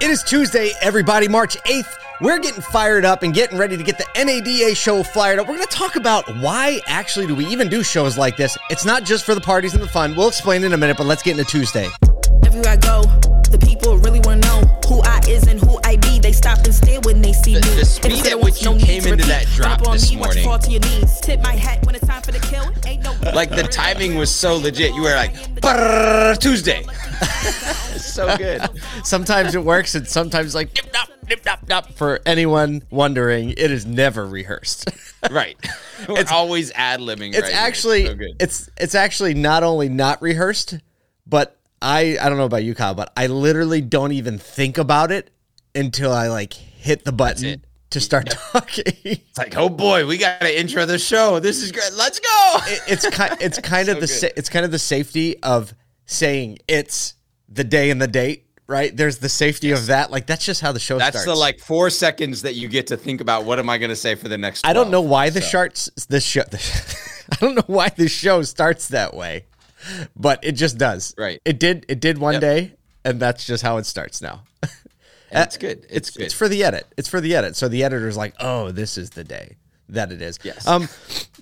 It is Tuesday, everybody, March 8th. We're getting fired up and getting ready to get the NADA show fired up. We're going to talk about why actually do we even do shows like this. It's not just for the parties and the fun. We'll explain in a minute, but let's get into Tuesday. Everywhere I go, the people really want to know who I is and who I be. They stop and stare when they see The- me. the speed at which you need came into repeat, that drop this me, morning. Fall to your knees. Tip my hat when it's time for the no Like the timing was so legit. You were like, Tuesday. so good. Sometimes it works, and sometimes like nip nop nip nop nop. For anyone wondering, it is never rehearsed. Right. We're always ad libbing. it's actually so good. it's it's actually not only not rehearsed, but I I don't know about you, Kyle, but I literally don't even think about it until I like hit the button it. to start talking. It's like, oh boy, we got to intro the show. This is great. Let's go. It- it's kind it's kind of the sa- it's kind of the safety of saying it's the day and the date, right? There's the safety of that. Like that's just how the show That's starts. the like four seconds that you get to think about what am I going to say for the next. I don't know 12. why the So, sharks this show I don't know why the show starts that way, but it just does. Right. It did it did one Yep. day and that's just how it starts now. it's good. It's, It's good. it's for the edit. It's for the edit. So the editor's like, "Oh, this is the day that it is." Yes. Um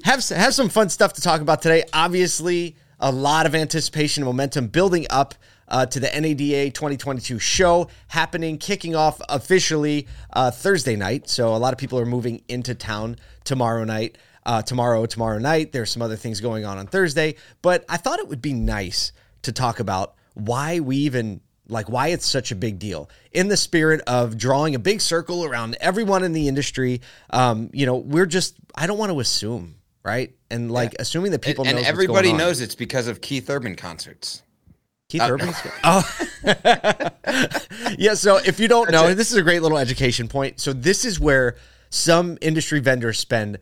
have have some fun stuff to talk about today. Obviously, a lot of anticipation and momentum building up uh, to the NADA 2022 show happening, kicking off officially uh, Thursday night. So a lot of people are moving into town tomorrow night. Uh, tomorrow, tomorrow night. There's some other things going on on Thursday, but I thought it would be nice to talk about why we even like why it's such a big deal in the spirit of drawing a big circle around everyone in the industry um you know we're just i don't want to assume right and like assuming that people and know everybody knows it's because of Keith Urban concerts. Keith Uh, urban's oh. Yeah so if you don't know this is a great little education point. So this is where some industry vendors spend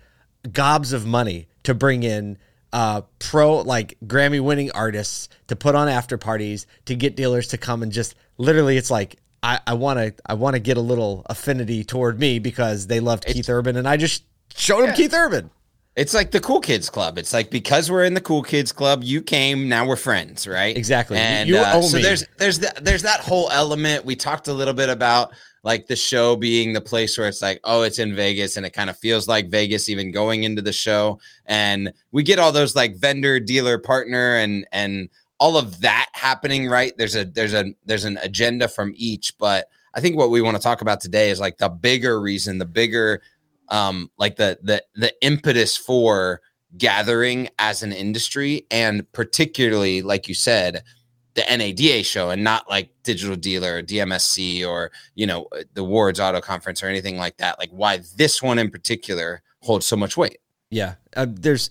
gobs of money to bring in uh, pro like Grammy winning artists to put on after parties to get dealers to come and just literally it's like I want to I want to get a little affinity toward me because they loved Keith Urban and I just showed them Keith Urban. It's like the cool kids club. It's like because we're in the cool kids club, you came, now we're friends, right? Exactly. And you uh, owe so me. there's there's that there's that whole element. We talked a little bit about like the show being the place where it's like, oh, it's in Vegas, and it kind of feels like Vegas even going into the show. And we get all those like vendor, dealer, partner, and and all of that happening, right? There's a there's a there's an agenda from each, but I think what we want to talk about today is like the bigger reason, the bigger um like the the the impetus for gathering as an industry and particularly like you said the NADA show and not like digital dealer or DMSC or you know uh, the Wards Auto Conference or anything like that like why this one in particular holds so much weight Yeah. Uh, there's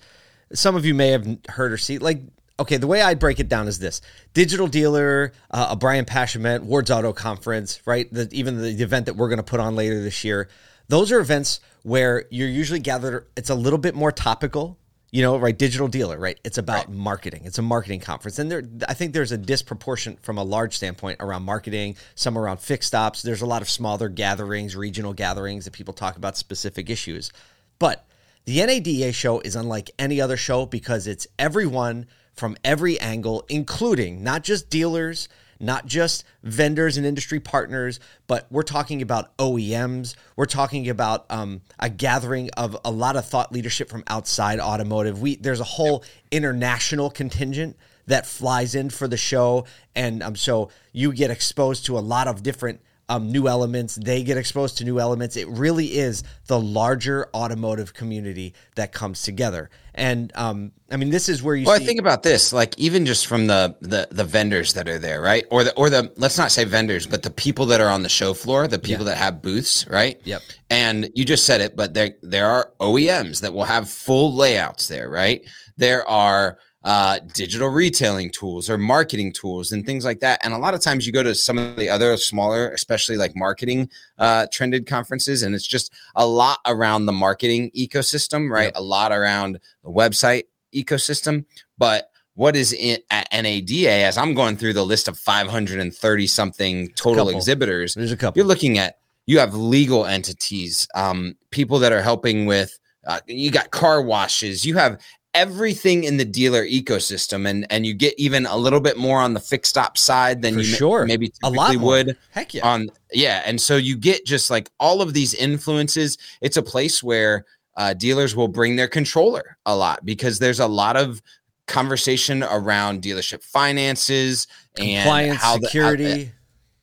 some of you may have heard or seen like okay, the way I break it down is this: digital dealer, uh, a Brian Pashamet, Ward's Auto Conference, right? The, even the, the event that we're going to put on later this year. Those are events where you're usually gathered. It's a little bit more topical. You know, right? Digital dealer, right? It's about marketing. It's a marketing conference, and there, I think there's a disproportion from a large standpoint around marketing. Some around fixed ops. There's a lot of smaller gatherings, regional gatherings that people talk about specific issues. But the NADA show is unlike any other show because it's everyone from every angle, including not just dealers, not just vendors and industry partners, but we're talking about OEMs. We're talking about um, a gathering of a lot of thought leadership from outside automotive. We there's a whole international contingent that flies in for the show, and um, so you get exposed to a lot of different um, new elements. They get exposed to new elements. It really is the larger automotive community that comes together. And um, I mean, this is where you Well, see. I think about this, like even just from the the the vendors that are there, right? Or the or the let's not say vendors, but the people that are on the show floor, the people that have booths, right? Yep. And you just said it, but there there are OEMs that will have full layouts there, right? There are uh, digital retailing tools or marketing tools and things like that. And a lot of times you go to some of the other smaller, especially like marketing uh, trended conferences, and it's just a lot around the marketing ecosystem, right? Yep. A lot around the website ecosystem. But what is in at NADA as I'm going through the list of 530 something total exhibitors, There's a couple. you're looking at you have legal entities, um, people that are helping with. Uh, you got car washes. You have everything in the dealer ecosystem and and you get even a little bit more on the fixed op side than For you sure. maybe a typically lot more. would Heck yeah. on yeah and so you get just like all of these influences it's a place where uh, dealers will bring their controller a lot because there's a lot of conversation around dealership finances and Compliance, how the- how the- security.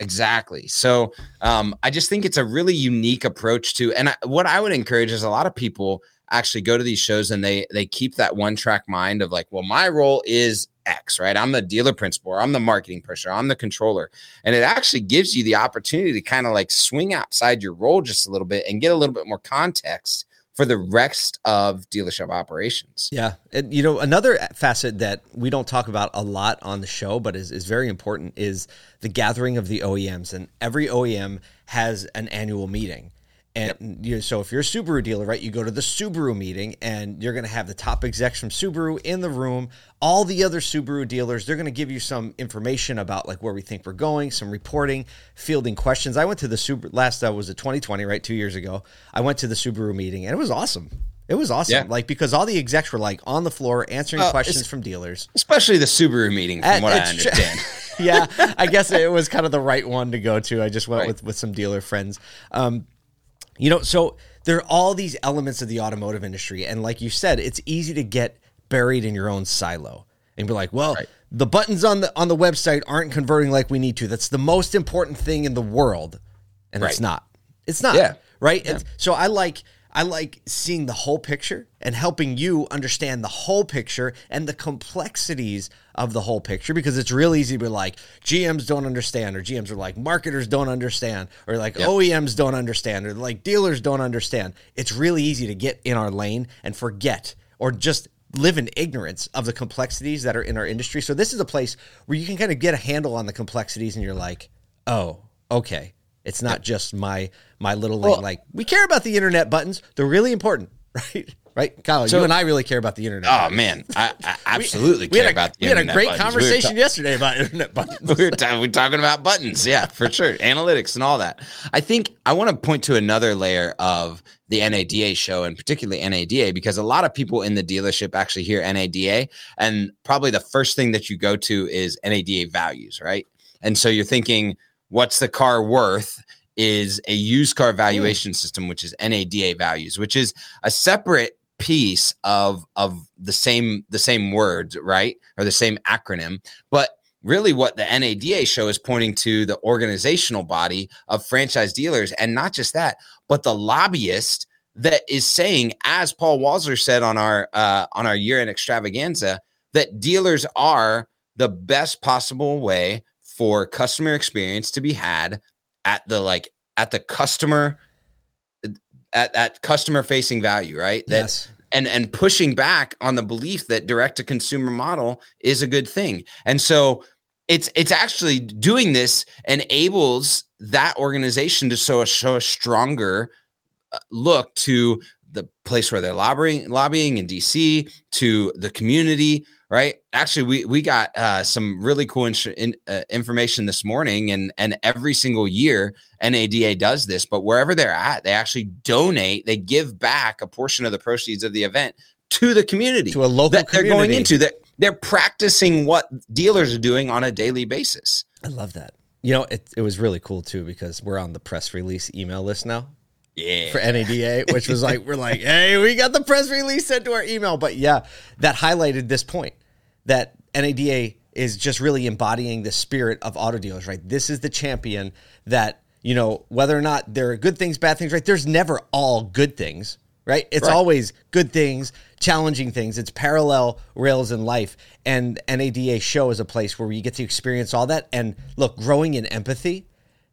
Exactly. So um, I just think it's a really unique approach to, and I, what I would encourage is a lot of people actually go to these shows and they they keep that one track mind of like, well, my role is X, right? I'm the dealer principal, I'm the marketing pusher, I'm the controller, and it actually gives you the opportunity to kind of like swing outside your role just a little bit and get a little bit more context for the rest of dealership operations. Yeah. And, you know, another facet that we don't talk about a lot on the show, but is, is very important is the gathering of the OEMs. And every OEM has an annual meeting. And you know, so if you're a Subaru dealer, right, you go to the Subaru meeting and you're going to have the top execs from Subaru in the room. All the other Subaru dealers, they're going to give you some information about like where we think we're going, some reporting, fielding questions. I went to the Subaru last uh, was it 2020, right, two years ago. I went to the Subaru meeting and it was awesome. It was awesome, Yeah. like because all the execs were like on the floor answering Well, questions from dealers. Especially the Subaru meeting, from Uh, what I understand. yeah, I guess it was kind of the right one to go to. I just went Right. with with some dealer friends. Um, you know, so there are all these elements of the automotive industry, and like you said, it's easy to get buried in your own silo and be like, well. Right. The buttons on the on the website aren't converting like we need to. That's the most important thing in the world, and it's not. It's not. Yeah. Right. It's, so I like I like seeing the whole picture and helping you understand the whole picture and the complexities of the whole picture because it's real easy to be like GMs don't understand or GMs are like marketers don't understand or like OEMs don't understand or like dealers don't understand. It's really easy to get in our lane and forget or just live in ignorance of the complexities that are in our industry. So this is a place where you can kind of get a handle on the complexities and you're like, "Oh, okay. It's not just my my little. Well- like we care about the internet buttons. They're really important, right? Right, Kyle. So- you and I really care about the internet. Oh buttons. man, I, I absolutely we care had a, about the we had a great buttons. We conversation ta- yesterday about internet buttons. we were, ta- we were talking about buttons. Yeah, for sure. Analytics and all that. I think I want to point to another layer of the NADA show and particularly NADA because a lot of people in the dealership actually hear NADA and probably the first thing that you go to is NADA values, right? And so you're thinking, what's the car worth? Is a used car valuation system, which is NADA values, which is a separate piece of of the same the same words, right? Or the same acronym. But really what the NADA show is pointing to the organizational body of franchise dealers and not just that, but the lobbyist that is saying as Paul Walser said on our uh on our year-end extravaganza that dealers are the best possible way for customer experience to be had at the like at the customer at at customer facing value, right? That yes. and and pushing back on the belief that direct to consumer model is a good thing. And so it's it's actually doing this enables that organization to show a, show a stronger uh, look to the place where they're lobbying lobbying in DC to the community right actually we we got uh, some really cool in, uh, information this morning and and every single year NADA does this but wherever they're at they actually donate they give back a portion of the proceeds of the event to the community To a local that they're going into that they're practicing what dealers are doing on a daily basis I love that. You know, it, it was really cool too because we're on the press release email list now. Yeah for NADA, which was like, we're like, hey, we got the press release sent to our email. But yeah, that highlighted this point that NADA is just really embodying the spirit of auto dealers, right? This is the champion that, you know, whether or not there are good things, bad things, right? There's never all good things, right? It's Right. always good things, challenging things. It's parallel rails in life. And NADA show is a place where you get to experience all that. And look, growing in empathy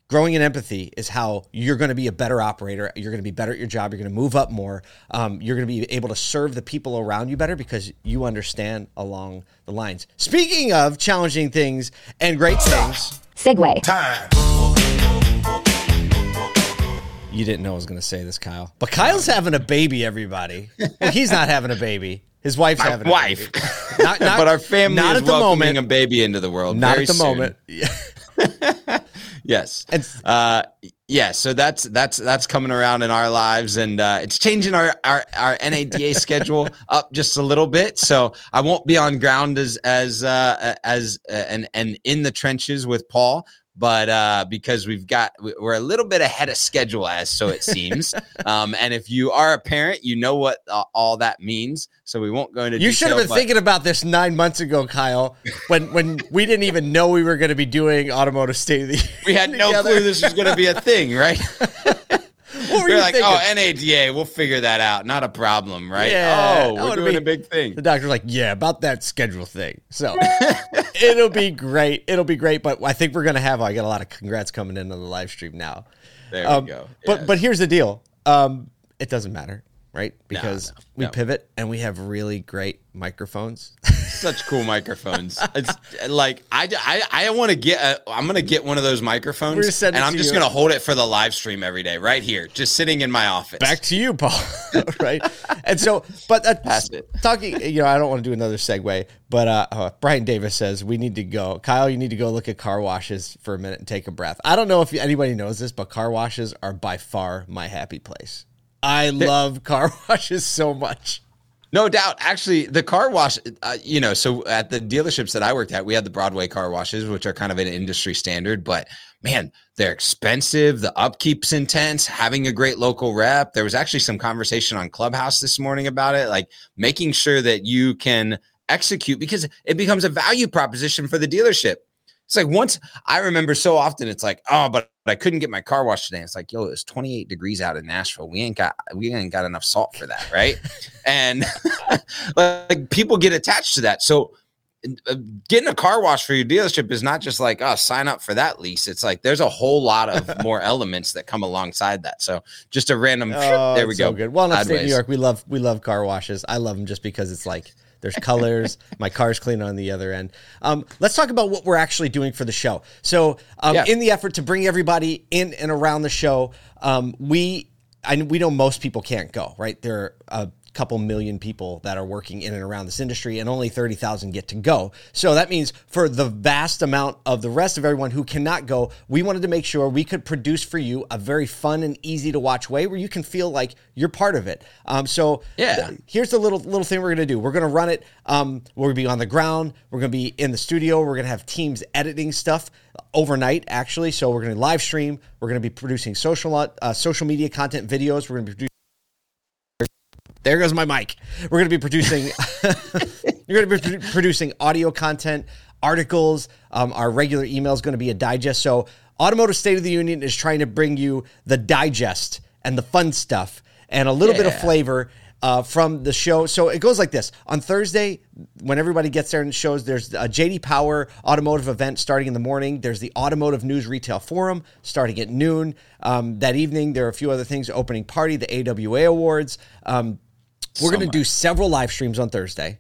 growing in empathy is how you're going to be a better operator. You're going to be better at your job. You're going to move up more. Um, you're going to be able to serve the people around you better because you understand along the lines. Speaking of challenging things and great things, Segue. you didn't know I was going to say this, Kyle. But Kyle's having a baby, everybody. Well, he's not having a baby. His wife's my having a wife baby. Not, not- but our family not is at the welcoming moment. a baby into the world Not very at the soon. moment. Yes And- uh yeah, so that's that's that's coming around in our lives, and uh, it's changing our our, our NADA schedule up just a little bit. So I won't be on ground as as uh, as uh, and and in the trenches with Paul, but uh, because we've got we're a little bit ahead of schedule as so it seems. Um, and if you are a parent you know what uh, all that means so we won't go into you should have been but- thinking about this nine months ago kyle when when we didn't even know we were going to be doing automotive state of the we had no clue this was going to be a thing right what were you like, thinking? oh, NADA, we'll figure that out. Not a problem, right? Yeah. Oh, we're doing be, a big thing. The doctor's like, yeah, about that schedule thing. So it'll be great. It'll be great. But I think we're gonna have. I got a lot of congrats coming in on the live stream now. There um, we go. But but here's the deal. Um, it doesn't matter right? Because no, no, we no. pivot and we have really great microphones. Such cool microphones. It's like I I, I want to get a, I'm gonna get one of those microphones and I'm just you. gonna hold it for the live stream every day right here, just sitting in my office. Back to you, Paul. right? And so, but uh, talking, you know, I don't want to do another segue, but uh, uh, Brian Davis says we need to go. Kyle, you need to go look at car washes for a minute and take a breath. I don't know if anybody knows this, but car washes are by far my happy place. I love car washes so much. No doubt. Actually, the car wash, uh, you know, so at the dealerships that I worked at, we had the Broadway car washes, which are kind of an industry standard, but man, they're expensive. The upkeep's intense. Having a great local rep. There was actually some conversation on Clubhouse this morning about it, like making sure that you can execute because it becomes a value proposition for the dealership. It's like once I remember so often, it's like, oh, but but I couldn't get my car washed today. It's like, yo, it's 28 degrees out in Nashville. We ain't got we ain't got enough salt for that, right? and like people get attached to that. So uh, getting a car wash for your dealership is not just like, oh, sign up for that lease. It's like there's a whole lot of more elements that come alongside that. So just a random. Oh, there we go. So good. Well, in upstate New York, we love we love car washes. I love them just because it's like there's colors. My car's clean on the other end. Um, let's talk about what we're actually doing for the show. So, um, yeah. in the effort to bring everybody in and around the show, um, we I, we know most people can't go. Right, there are couple million people that are working in and around this industry, and only 30,000 get to go. So that means for the vast amount of the rest of everyone who cannot go, we wanted to make sure we could produce for you a very fun and easy to watch way where you can feel like you're part of it. Um, so yeah, th- here's the little little thing we're gonna do. We're gonna run it. Um, we're gonna be on the ground. We're gonna be in the studio. We're gonna have teams editing stuff overnight actually. So we're gonna live stream. We're gonna be producing social uh, social media content videos. We're gonna be producing there goes my mic. We're going to be producing. you're going to be producing audio content, articles. Um, our regular email is going to be a digest. So, Automotive State of the Union is trying to bring you the digest and the fun stuff and a little yeah. bit of flavor uh, from the show. So it goes like this on Thursday when everybody gets there and shows. There's a JD Power automotive event starting in the morning. There's the Automotive News Retail Forum starting at noon. Um, that evening, there are a few other things. Opening party, the AWA Awards. Um, we're going to do several live streams on Thursday,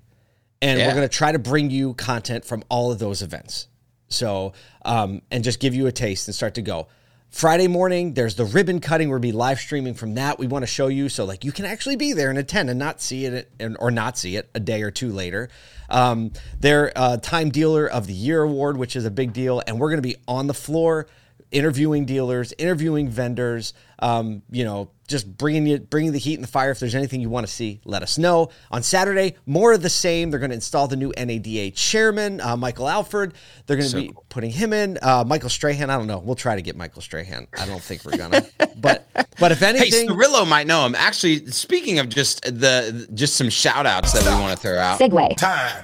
and yeah. we're going to try to bring you content from all of those events. So, um, and just give you a taste and start to go. Friday morning, there's the ribbon cutting. We'll be live streaming from that. We want to show you so like you can actually be there and attend and not see it and, or not see it a day or two later. Um, their uh, Time Dealer of the Year award, which is a big deal, and we're going to be on the floor interviewing dealers, interviewing vendors, um, you know, just bringing you bringing the heat and the fire. If there's anything you want to see, let us know. On Saturday, more of the same. They're going to install the new NADA chairman, uh, Michael Alford. They're going to so be cool. putting him in. Uh, Michael Strahan. I don't know. We'll try to get Michael Strahan. I don't think we're gonna. but but if anything, hey, Cirillo might know him. Actually, speaking of just the just some shout outs that we want to throw out. Segue time.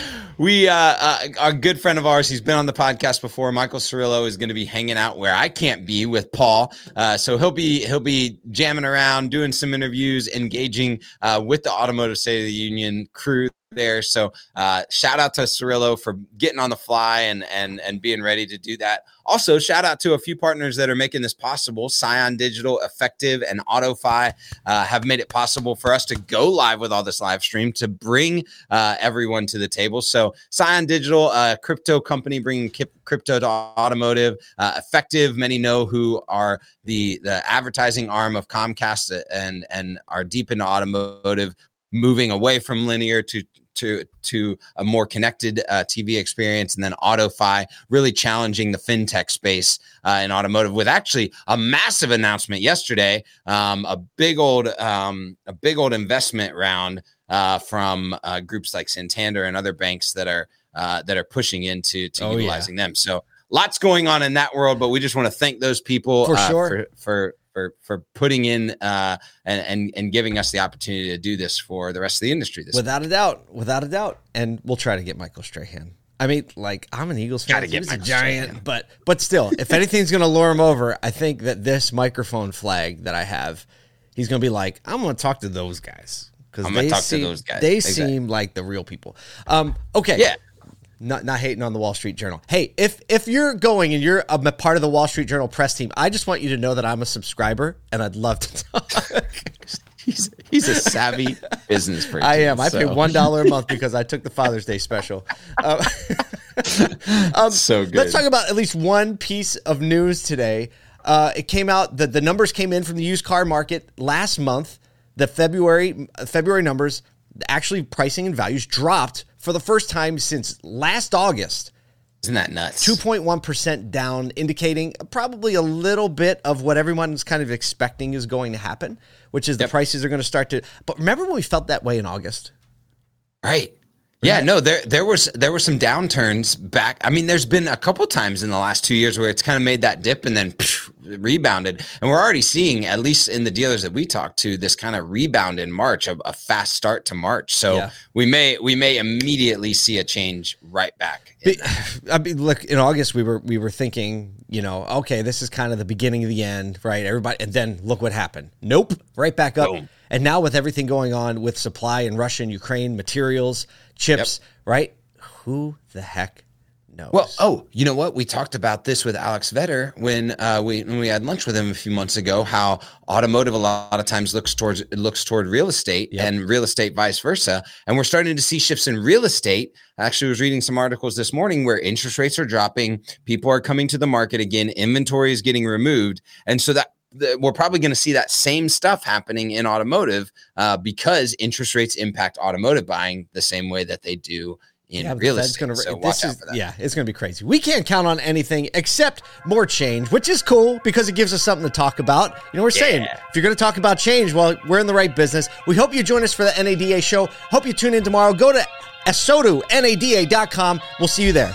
we uh, uh, a good friend of ours he's been on the podcast before. Michael cirillo is going to be hanging out where i can't be with paul. Uh, so he'll be he'll be jamming around doing some interviews engaging uh, with the automotive state of the union crew there. So uh, shout out to Cirillo for getting on the fly and and and being ready to do that. Also, shout out to a few partners that are making this possible. Cion Digital, Effectv, and AutoFi uh, have made it possible for us to go live with all this live stream to bring uh, everyone to the table. So Cion Digital, a crypto company bringing crypto to automotive. Uh, Effectv, many know who are the the advertising arm of Comcast and and are deep into automotive moving away from linear to to to a more connected uh, TV experience, and then AutoFi really challenging the fintech space uh, in automotive with actually a massive announcement yesterday, um, a big old um, a big old investment round uh, from uh, groups like Santander and other banks that are uh, that are pushing into to Oh, yeah. utilizing them. So lots going on in that world, but we just want to thank those people For uh, sure. for, for for for putting in uh, and, and and giving us the opportunity to do this for the rest of the industry. This Without a doubt, without a doubt, and we'll try to get Michael Strahan. I mean, like I'm an Eagles fan. Gotta He get was Michael a giant, Strahan. but but still, if anything's gonna lure him over, I think that this microphone flag that I have, he's gonna be like, I'm gonna talk to those guys because I'm gonna they talk to seem, those guys. They Exactly. seem like the real people. Um, okay, Yeah. Not not hating on the Wall Street Journal. Hey, if if you're going and you're a part of the Wall Street Journal press team, I just want you to know that I'm a subscriber and I'd love to talk. he's he's a savvy business person. I am. I pay one dollar a month because I took the Father's Day special. Uh, so good. let's talk about at least one piece of news today. Uh, it came out that the numbers came in from the used car market last month. The February February numbers actually pricing and values dropped for the first time since last August. Isn't that nuts? 2.1% down, indicating probably a little bit of what everyone's kind of expecting is going to happen, which is the prices are going to start to. But remember when we felt that way in August? Right. Yeah, no, there there was there were some downturns back. I mean, there's been a couple times in the last two years where it's kind of made that dip and then phew, rebounded. And we're already seeing, at least in the dealers that we talked to, this kind of rebound in March, a, a fast start to March. So Yeah. we may we may immediately see a change right back. Be- I mean, look, in August we were we were thinking, you know, okay, this is kind of the beginning of the end, right? Everybody, and then look what happened. Nope, right back up. Boom. And now with everything going on with supply in Russia and Ukraine, materials, chips, right? Who the heck knows? Well, oh, you know what? We talked about this with Alex Vetter when uh, we when we had lunch with him a few months ago. How automotive a lot of times looks towards looks toward real estate Yep. and real estate vice versa, and we're starting to see shifts in real estate. I actually was reading some articles this morning where interest rates are dropping, people are coming to the market again, inventory is getting removed, and so that. The- We're probably going to see that same stuff happening in automotive uh, because interest rates impact automotive buying the same way that they do in Yeah, real estate. gonna- so this watch out for that. Yeah, it's going to be crazy. We can't count on anything except more change, which is cool because it gives us something to talk about. You know, we're saying if you're going to talk about change, well, we're in the right business. We hope you join us for the NADA show. Hope you tune in tomorrow. Go to asotu, nada.com. We'll see you there.